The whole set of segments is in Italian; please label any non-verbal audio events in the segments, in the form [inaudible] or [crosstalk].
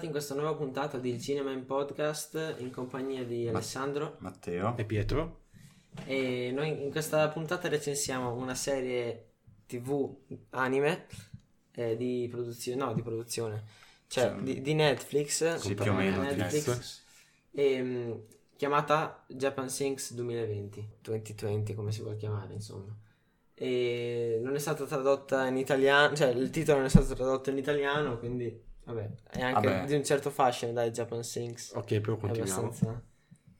bentornati in questa nuova puntata di Il Cinema in Podcast in compagnia di Alessandro Matteo e Pietro. E noi in questa puntata recensiamo una serie TV anime eh, di produzione, no, di produzione, cioè Sì. di, di Netflix, Sì, più o meno di Netflix. e, mh, chiamata Japan Sinks 2020, 2020 come si vuole chiamare, insomma. E non è stata tradotta in italiano, cioè il titolo non è stato tradotto in italiano, quindi vabbè, è anche Vabbè. di un certo fascino, dai, Japan Sinks. Ok, però È continuiamo. abbastanza...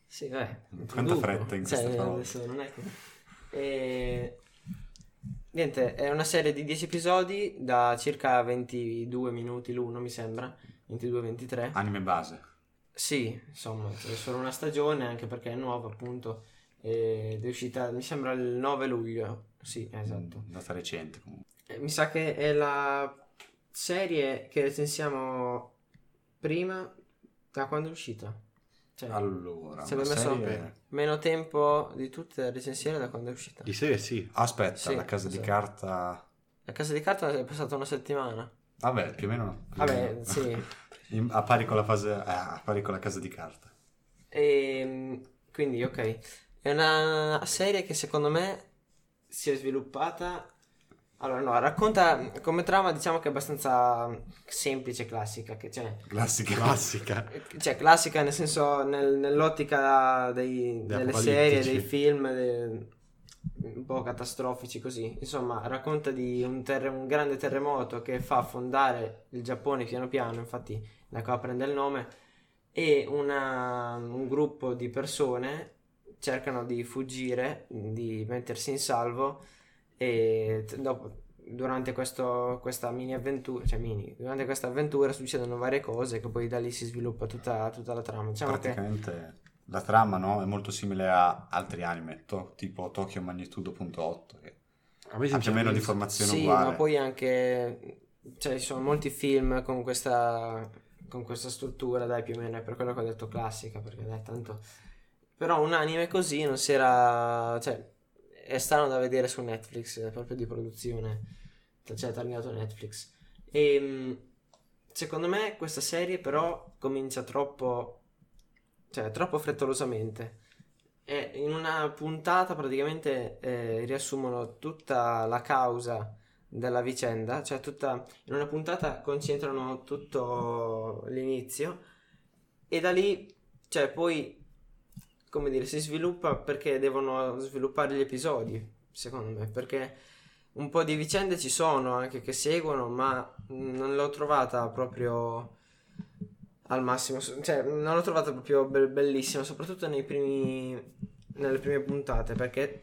Sì, vabbè. Quanta introduco. fretta in questa Cioè, parola. adesso non è che... E... Niente, è una serie di 10 episodi da circa 22 minuti l'uno, mi sembra. 22-23. Anime base. Sì, insomma, c'è solo una stagione, anche perché è nuova, appunto. Ed è uscita, mi sembra, il 9 luglio. Sì, esatto. Mm, Data recente comunque. Eh, Mi sa che è la serie che recensiamo prima da quando è uscita. Cioè, Allora, ci abbiamo messo serie- meno tempo di tutte le recensioni da quando è uscita. Di serie sì. Aspetta, Sì, la casa di esatto. carta... La casa di carta è passata una settimana. Vabbè, più o meno... più Vabbè, meno. sì. [laughs] A pari con la fase... eh, a pari con la casa di carta. E Ehm, quindi, ok. È una serie che secondo me si è sviluppata. Allora, no, racconta come trama, diciamo che è abbastanza semplice, classica. Che cioè, Classica. Classica. cioè, classica nel senso, nel- nell'ottica dei- delle serie, dei film, de- un po' catastrofici così. Insomma, racconta di un, terre- un grande terremoto che fa affondare il Giappone piano piano, infatti da qua prende il nome, e una- un gruppo di persone cercano di fuggire, di mettersi in salvo e t- dopo, durante questo- questa mini avventura, cioè mini, durante questa avventura succedono varie cose che poi da lì si sviluppa tutta, tutta la trama. Diciamo che Praticamente la trama no, è molto simile a altri anime, to- tipo Tokyo Magnitudo.8, che A me ha più o meno di formazione sì, uguale. ma poi anche, cioè ci sono molti film con questa, con questa struttura, dai più o meno, è per quello che ho detto classica, perché dai tanto... Però un anime così non si era, cioè è strano da vedere su Netflix, è proprio di produzione, cioè targato Netflix. E mh, secondo me questa serie però comincia troppo, cioè troppo frettolosamente. E in una puntata praticamente eh, riassumono tutta la causa della vicenda, cioè tutta in una puntata concentrano tutto l'inizio e da lì, cioè poi come dire, si sviluppa perché devono sviluppare gli episodi, secondo me, perché un po' di vicende ci sono anche che seguono, ma non l'ho trovata proprio al massimo, cioè non l'ho trovata proprio be- bellissima, soprattutto nei primi, nelle prime puntate, perché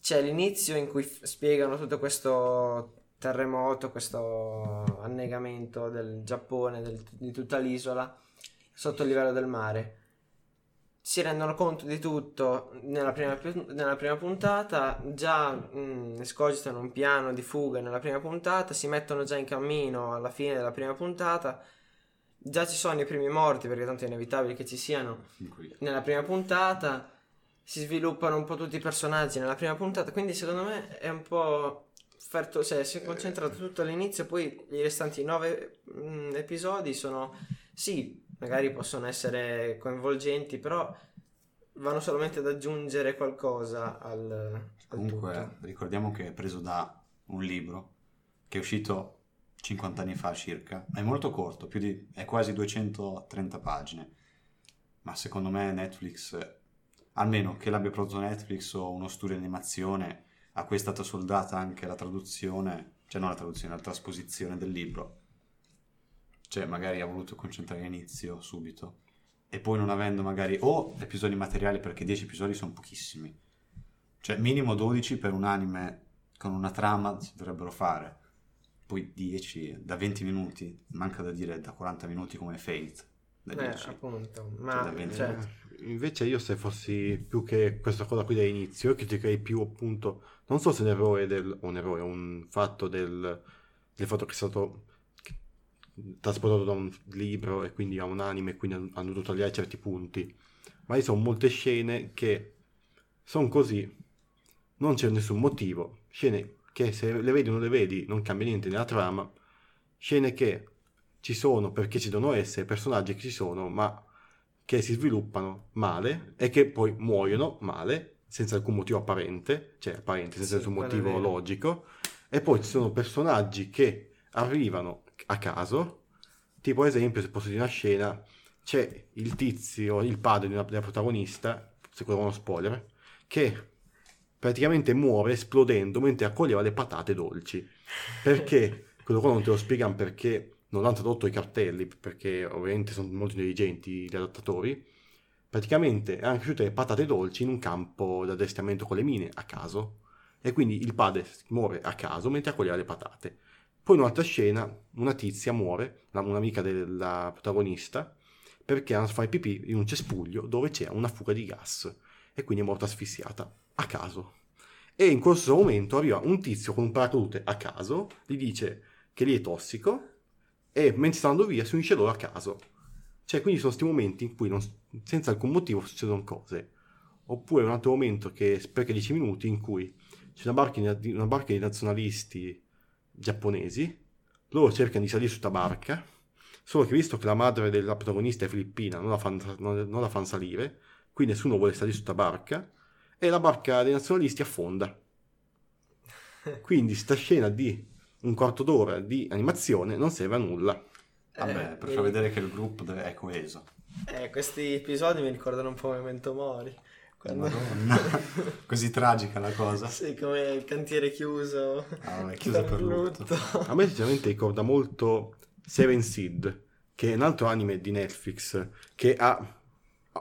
c'è l'inizio in cui f- spiegano tutto questo terremoto, questo annegamento del Giappone, del- di tutta l'isola sotto il livello del mare. Si rendono conto di tutto nella prima, nella prima puntata, già mm, escogitano un piano di fuga nella prima puntata, si mettono già in cammino alla fine della prima puntata, già ci sono i primi morti perché tanto è inevitabile che ci siano nella prima puntata, si sviluppano un po' tutti i personaggi nella prima puntata, quindi secondo me è un po' offerto, cioè si è concentrato tutto all'inizio, poi i restanti nove mm, episodi sono, sì, magari possono essere coinvolgenti, però vanno solamente ad aggiungere qualcosa al, al Comunque, tutto. ricordiamo che è preso da un libro che è uscito 50 anni fa circa. È molto corto, più di, è quasi 230 pagine. Ma secondo me Netflix, almeno che l'abbia prodotto Netflix o uno studio di animazione a cui è stata soldata anche la traduzione, cioè non la traduzione, la trasposizione del libro. Cioè, magari ha voluto concentrare l'inizio subito. E poi non avendo magari o episodi materiali, perché 10 episodi sono pochissimi. Cioè, minimo 12 per un anime con una trama si dovrebbero fare. Poi 10 da 20 minuti, manca da dire da 40 minuti come Fate. Da Eh, 10. appunto, Cioè, ma da 20 cioè, minuti. Invece io se fossi più che questa cosa qui dall'inizio, io criticherei più appunto, non so se un errore del, o un errore, un fatto del, del fatto che è stato trasportato da un libro e quindi a un anime e quindi hanno, hanno dovuto tagliare certi punti, ma ci sono molte scene che sono così, non c'è nessun motivo, scene che se le vedi o non le vedi non cambia niente nella trama, scene che ci sono perché ci devono essere, personaggi che ci sono, ma che si sviluppano male e che poi muoiono male, senza alcun motivo apparente, cioè apparente, senza Sì, nessun motivo logico, e poi ci sono personaggi che arrivano a caso, tipo ad esempio, se posso dire una scena, c'è il tizio, il padre di una- della protagonista, se quello è uno spoiler, che praticamente muore esplodendo mentre accoglieva le patate dolci. Perché? [laughs] Quello qua non te lo spiegano perché non hanno tradotto i cartelli, perché ovviamente sono molto intelligenti gli adattatori. Praticamente erano cresciute le patate dolci in un campo di addestramento con le mine a caso. E quindi il padre muore a caso mentre accoglieva le patate. Poi in un'altra scena una tizia muore, un'amica della protagonista, perché hanno fare pipì in un cespuglio dove c'è una fuga di gas e quindi è morta asfissiata a caso. E in questo momento arriva un tizio con un paracadute a caso, gli dice che lì è tossico e mentre sta andando via si unisce loro a caso. Cioè, quindi sono questi momenti in cui non- senza alcun motivo succedono cose. Oppure un altro momento che spreca 10 minuti in cui c'è una barca di nazionalisti giapponesi, loro cercano di salire su sta barca, solo che visto che la madre della protagonista è filippina, non la fanno, non, non la fanno salire, qui nessuno vuole salire su sta barca, e la barca dei nazionalisti affonda. [laughs] Quindi sta scena di un quarto d'ora di animazione non serve a nulla. Vabbè, Eh, per far vedere che il gruppo è coeso. Eh, questi episodi mi ricordano un po' Memento Mori. Quando... Madonna. [laughs] Così tragica la cosa. sì, come il cantiere chiuso. Ah, vabbè, chiuso per lutto. A me sinceramente ricorda molto Seven Seed, che è un altro anime di Netflix, che ha,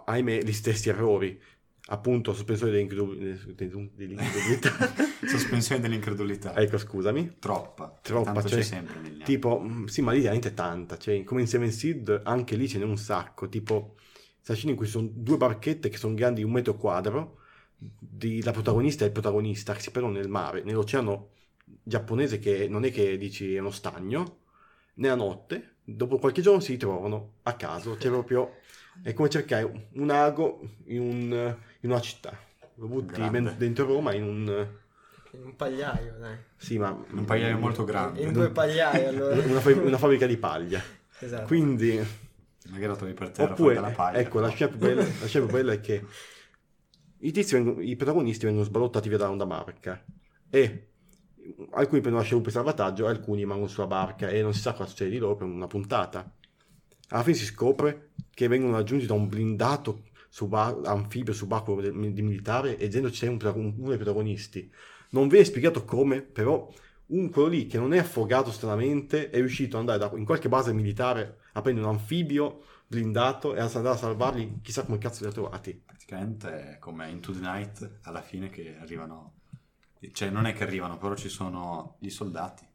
ahimè, gli stessi errori. Appunto, sospensione dell'incredu- dell'incredulità. [laughs] Sospensione dell'incredulità. ecco, scusami. Troppa. Troppa, Tanto cioè, c'è sempre. Tipo, mm, sì, ma lì veramente tanta. Cioè, come in Seven Seed, anche lì ce n'è un sacco. Tipo, scena in cui ci sono due barchette che sono grandi un metro quadro, di, la protagonista e il protagonista che si perdono nel mare, nell'oceano giapponese che non è che dici è uno stagno, nella notte, dopo qualche giorno si ritrovano a caso. C'è proprio... È come cercare un ago in, un- in una città. Lo butti Grande. men- dentro Roma in un... In un pagliaio, dai. Sì, ma... Un pagliaio molto grande. In due pagliai, allora. Una, fa- una fabbrica di paglia. esatto. Quindi, Magari lo trovi per terra oppure, dalla paglia. ecco, la scena più bella, la [laughs] scena più bella è che i, tizi vengono- i protagonisti vengono sballottati via da una barca e alcuni prendono la scialuppa di salvataggio e alcuni rimangono sulla barca e non si sa cosa succede di loro per una puntata. Alla fine si scopre che vengono raggiunti da un blindato suba- anfibio subacqueo di militare e dentro c'è un, pro- uno dei protagonisti. Non viene spiegato come, però un, quello lì che non è affogato stranamente è riuscito ad andare da- in qualche base militare a prendere un anfibio blindato e ad andare a salvarli, chissà come cazzo li ha trovati. Praticamente è come Into the Night alla fine che arrivano. Cioè, non è che arrivano, però ci sono gli soldati.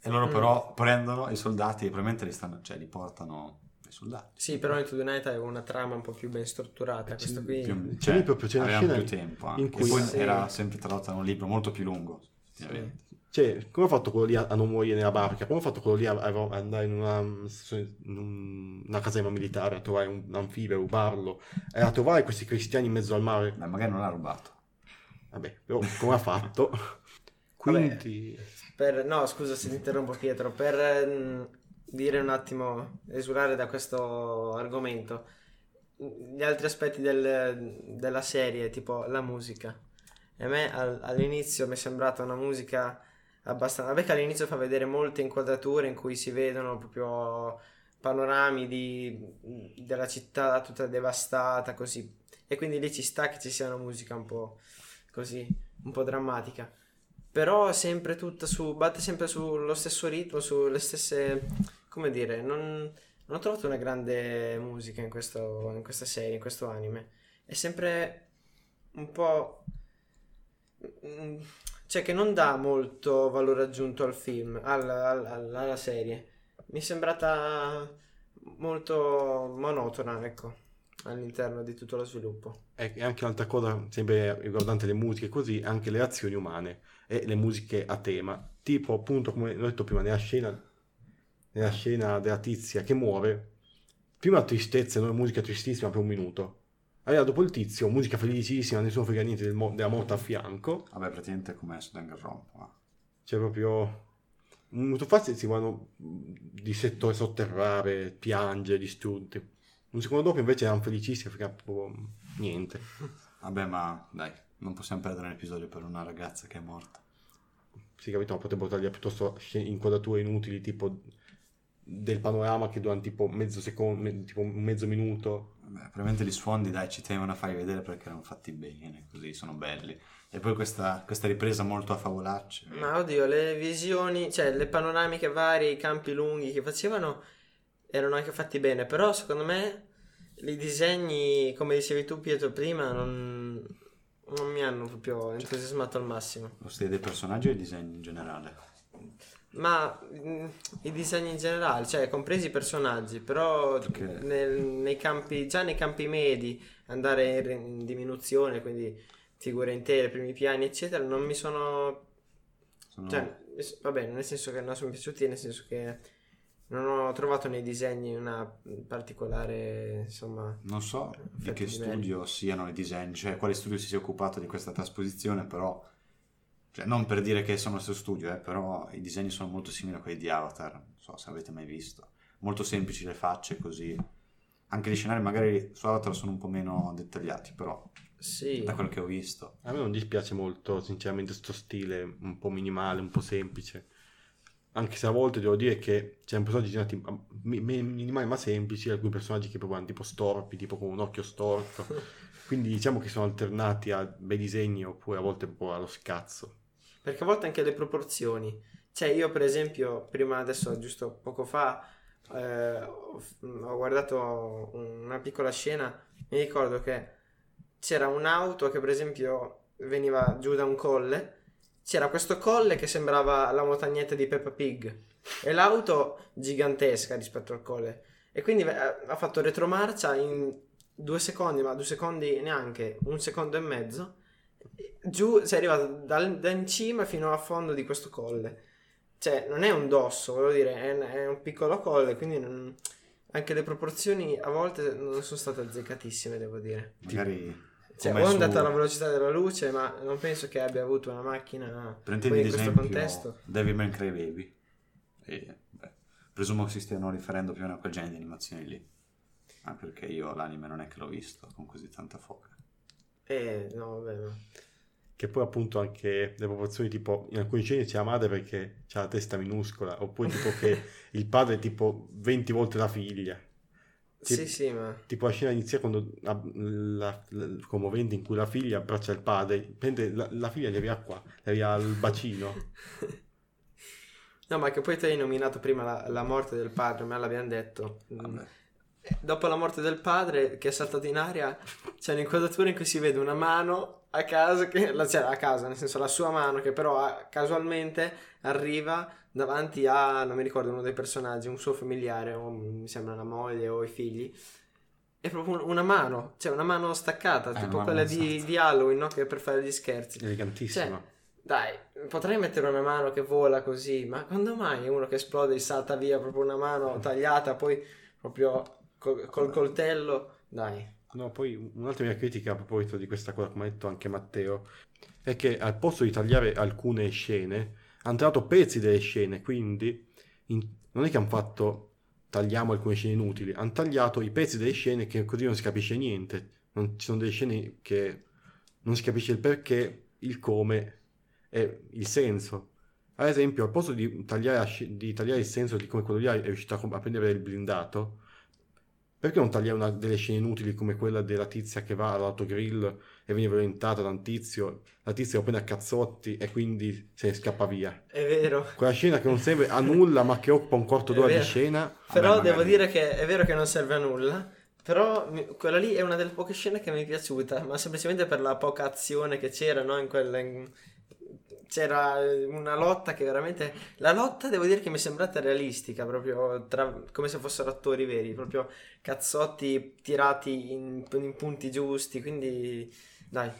E loro Mm. però prendono i soldati e probabilmente li, stanno, cioè, li portano i soldati. Sì, però Into the Night aveva una trama un po' più ben strutturata. Questo qui... Più- C'è lì proprio- c'è una avevano scena più tempo in cui- poi Sì. era sempre tradotta da un libro molto più lungo. Effettivamente. Cioè, come ha fatto quello lì a, a non morire nella barca? Come ha fatto quello lì a, a andare in una, in un- una caserma militare a trovare un anfibio, a rubarlo e a trovare questi cristiani in mezzo al mare? Beh, magari non l'ha rubato. Vabbè, però come ha fatto? [laughs] Quindi... Per- no, scusa se ti interrompo Pietro, per mm, dire un attimo, esulare da questo argomento, gli altri aspetti del- della serie, tipo la musica. E a me al- all'inizio mi è sembrata una musica abbastanza... Vabbè che all'inizio fa vedere molte inquadrature in cui si vedono proprio panorami di- della città tutta devastata, così. E quindi lì ci sta che ci sia una musica un po' così, un po' drammatica però sempre tutta su batte sempre sullo stesso ritmo sulle stesse come dire non, non ho trovato una grande musica in, questo, in questa serie in questo anime è sempre un po' cioè che non dà molto valore aggiunto al film alla, alla- alla serie mi è sembrata molto monotona ecco all'interno di tutto lo sviluppo E e anche un'altra cosa, sempre riguardante le musiche così, anche le azioni umane e le musiche a tema. Tipo, appunto, come ho detto prima, nella scena, nella scena della tizia che muore, prima tristezza, no? musica tristissima per un minuto. Allora, dopo il tizio, musica felicissima, nessuno frega niente mo- della morte a fianco. Vabbè, praticamente è come su Danganronpa. ma- C'è proprio un minuto fa si vanno di settore sotterrare, piangere, distrutti. Un secondo dopo invece erano felicissimi perché proprio niente. Vabbè, ma dai, non possiamo perdere un episodio per una ragazza che è morta. Si capito, ma potrebbero tagliare piuttosto inquadrature inutili tipo del panorama che durano tipo mezzo secondo, me- tipo mezzo minuto. Vabbè, probabilmente gli sfondi, dai, ci tenevano a farli vedere perché erano fatti bene, così sono belli. E poi questa, questa ripresa molto a favolacce. Ma oddio, le visioni, cioè le panoramiche varie, i campi lunghi che facevano erano anche fatti bene, però secondo me i disegni, come dicevi tu Pietro prima, non, non mi hanno proprio entusiasmato al massimo. Lo stile dei personaggi e i disegni in generale. Ma mm, i disegni in generale, cioè compresi i personaggi, però Perché- nel- nei campi, già nei campi medi, andare in, in diminuzione, quindi figure intere, primi piani, eccetera, non mi sono Sono- Cioè, vabbè, nel senso che non sono piaciuti, nel senso che non ho trovato nei disegni una particolare, insomma, Non so di che merito. studio siano i disegni, cioè quale studio si sia occupato di questa trasposizione, però, cioè, non per dire che sono lo stesso studio, eh, però i disegni sono molto simili a quelli di Avatar, non so se avete mai visto. Molto semplici le facce, così. Anche gli scenari magari su Avatar sono un po' meno dettagliati, però sì. da quello che ho visto. A me non dispiace molto, sinceramente, sto stile un po' minimale, un po' semplice. Anche se a volte devo dire che c'è un personaggi disegnati mi- mi- minimali ma semplici, alcuni personaggi che proprio hanno tipo storpi, tipo con un occhio storto. [laughs] Quindi diciamo che sono alternati a bei disegni oppure a volte un po' allo scazzo. Perché a volte anche le proporzioni. Cioè, io per esempio, prima adesso, giusto poco fa, eh, ho, ho guardato una piccola scena, mi ricordo che c'era un'auto che per esempio veniva giù da un colle, c'era questo colle che sembrava la montagnetta di Peppa Pig e l'auto gigantesca rispetto al colle. E quindi eh, ha fatto retromarcia in due secondi, ma due secondi neanche, un secondo e mezzo. Giù, sei arrivato dal- da in cima fino a fondo di questo colle. Cioè, non è un dosso, volevo dire, è, un- è un piccolo colle, quindi non- anche le proporzioni a volte non sono state azzeccatissime, devo dire. Magari Cioè, o è andata alla velocità della luce, ma non penso che abbia avuto una macchina Prendete in questo esempio contesto. Devilman Crybaby. E, beh, presumo che si stiano riferendo più o meno a quel genere di animazioni lì. Ah, perché io l'anime non è che l'ho visto con così tanta foca. Eh, no, vabbè, no. Che poi appunto anche le proporzioni tipo in alcuni scene c'è la madre perché ha la testa minuscola, oppure tipo che [laughs] il padre è tipo 20 volte la figlia. Sì. Sì, sì, ma... Tipo la scena inizia quando la, la- la- commovente in cui la figlia abbraccia il padre, prende la, la figlia gli arriva qua, gli arriva al bacino. [laughs] No, ma che poi tu hai nominato prima la, la morte del padre, me l'abbiamo detto. Vabbè. Dopo la morte del padre che è saltato in aria, c'è un'inquadratura in cui si vede una mano a caso, che, cioè a caso, nel senso la sua mano che però ah, casualmente arriva davanti a, non mi ricordo, uno dei personaggi, un suo familiare, o mi sembra la moglie o i figli. È proprio un- una mano, cioè una mano staccata, Eh, tipo quella di, di Halloween, no? Che è per fare gli scherzi. Elegantissima. Dai, potrei mettere una mano che vola così, ma quando mai uno che esplode e salta via proprio una mano tagliata, poi proprio col, col coltello? Dai. No, poi un'altra mia critica a proposito di questa cosa, come ha detto anche Matteo, è che al posto di tagliare alcune scene, hanno tagliato pezzi delle scene, quindi in- non è che hanno fatto tagliamo alcune scene inutili, hanno tagliato i pezzi delle scene che così non si capisce niente. Non, ci sono delle scene che non si capisce il perché, il come e il senso. Ad esempio, al posto di tagliare, di tagliare il senso di come quello lì è riuscito a, a prendere il blindato, perché non tagliare una delle scene inutili come quella della tizia che va all'autogrill e viene violentata da un tizio, la tizia lo prende a cazzotti e quindi se ne scappa via. È vero. Quella scena che non serve a nulla ma che occupa un quarto È d'ora di scena. Però magari- devo dire che è vero che non serve a nulla, però mi- quella lì è una delle poche scene che mi è piaciuta, ma semplicemente per la poca azione che c'era, no? In quella... in- C'era una lotta che veramente... La lotta devo dire che mi è sembrata realistica, proprio tra- come se fossero attori veri, proprio cazzotti tirati in, in punti giusti, quindi dai.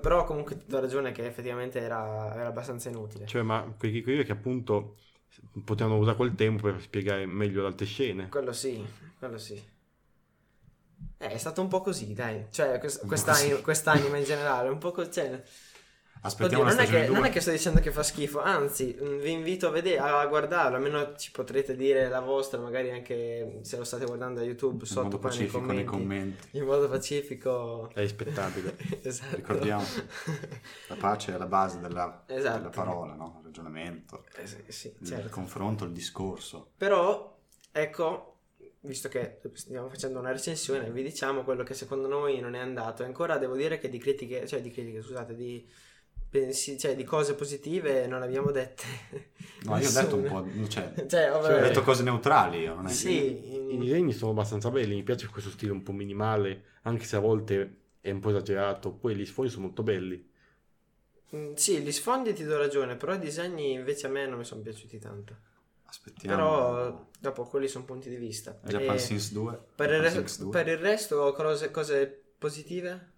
Però comunque ti do ragione che effettivamente era, era abbastanza inutile. Cioè, ma quelli che appunto potevano usare quel tempo per spiegare meglio le altre scene. Quello sì, quello sì. Eh, è stato un po' così, dai. Cioè, quest- così. quest'anime in generale, un po' così. Cioè, Aspettiamo Oddio, la non, è che, 2. non è che sto dicendo che fa schifo, anzi, mh, vi invito a vedere, a guardarlo, almeno ci potrete dire la vostra, magari anche se lo state guardando a YouTube, in sotto modo poi nei pacifico commenti. nei commenti. In modo pacifico. È rispettabile. [laughs] esatto. Ricordiamo. La pace è la base della, Esatto. della parola, no? Il ragionamento, Eh, sì, sì, il certo. confronto, il discorso. Però, ecco, visto che stiamo facendo una recensione, vi diciamo quello che secondo noi non è andato. E ancora devo dire che di critiche, cioè di critiche, scusate, di, pensi, cioè, di cose positive non abbiamo dette. No, io ho detto un po', cioè, [laughs] Cioè, ho vabbè, detto cose neutrali, io, non è che- sì, I disegni sono abbastanza belli, mi piace questo stile un po' minimale, anche se a volte è un po' esagerato. Poi gli sfogli sono molto belli. Mm, Sì, gli sfondi ti do ragione, però i disegni invece a me non mi sono piaciuti tanto. Aspettiamo. Però dopo quelli sono punti di vista. Japan Sins 2. per, il re- Sinks 2. per il resto, cose, cose positive?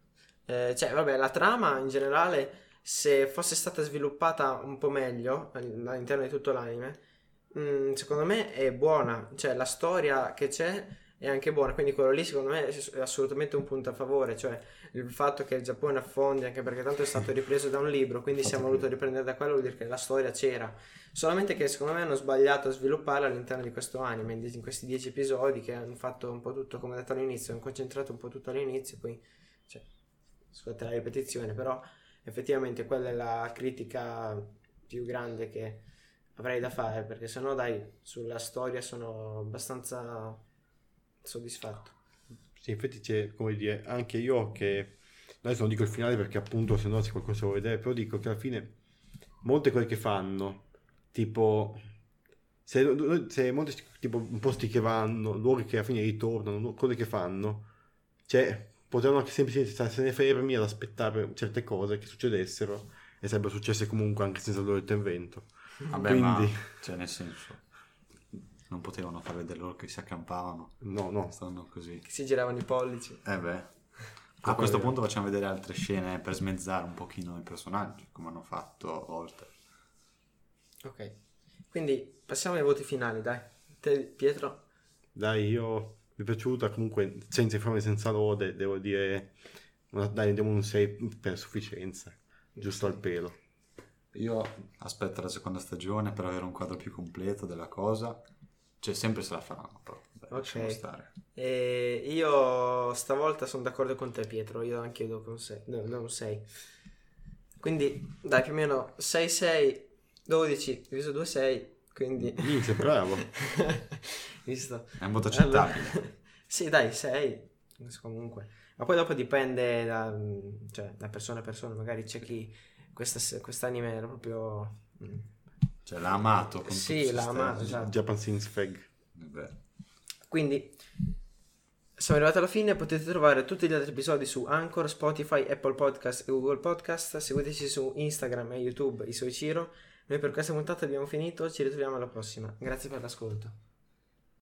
Eh, cioè, vabbè, la trama in generale, se fosse stata sviluppata un po' meglio all- all'interno di tutto l'anime, mm, secondo me è buona. Cioè, la storia che c'è è anche buona. Quindi quello lì, secondo me, è assolutamente un punto a favore. Cioè, il fatto che il Giappone affondi, anche perché tanto è stato ripreso da un libro, quindi Fatto siamo voluto riprendere da quello, vuol dire che la storia c'era. Solamente che secondo me hanno sbagliato a svilupparla all'interno di questo anime, in in questi dieci episodi che hanno fatto un po' tutto come detto all'inizio, hanno concentrato un po' tutto all'inizio, poi, cioè, scusate la ripetizione, però effettivamente quella è la critica più grande che avrei da fare, perché sennò dai, sulla storia sono abbastanza soddisfatto. Sì, infatti c'è, come dire, anche io che adesso non dico il finale perché appunto se no se qualcosa vuole vedere, però dico che alla fine molte cose che fanno, tipo se, se molti tipo posti che vanno, luoghi che alla fine ritornano, cose che fanno, cioè potevano anche semplicemente starsene fermi ad aspettare certe cose che succedessero e sarebbero successe comunque anche senza il loro intervento. Vabbè, ma, Quindi- cioè, nel senso, non potevano far vedere loro che si accampavano. No, no, Stanno così. Che si giravano i pollici. Eh beh. [laughs] A questo punto facciamo vedere altre scene per smezzare un pochino i personaggi, come hanno fatto Volter. Ok, quindi passiamo ai voti finali, dai. Te, Pietro? Dai, io mi è piaciuta comunque senza informe, senza lode, devo dire, una- dai, diamo un 6 per sufficienza, giusto al pelo. Io aspetto la seconda stagione per avere un quadro più completo della cosa. Cioè, sempre se la faranno, però. Dai, Ok. lasciamo stare. E io stavolta sono d'accordo con te, Pietro. Io anche do un 6. No, no, un 6. Quindi, dai, più o meno 6, 6, 12 diviso 2, 6. Quindi, Minchia, bravo. [laughs] visto? È un voto accettabile. Allora- [laughs] sì, dai, 6. Comunque, ma poi dopo dipende da, cioè, da persona a persona. Magari c'è chi questa, quest'anime era proprio. mm, Cioè, l'ha amato. Con Sì, l'ha amato, esatto. Japan Sins Fag. Vabbè. Quindi siamo arrivati alla fine, potete trovare tutti gli altri episodi su Anchor, Spotify, Apple Podcast e Google Podcast. Seguiteci su Instagram e YouTube, Isoichiro. Noi per questa puntata abbiamo finito, ci ritroviamo alla prossima. Grazie per l'ascolto.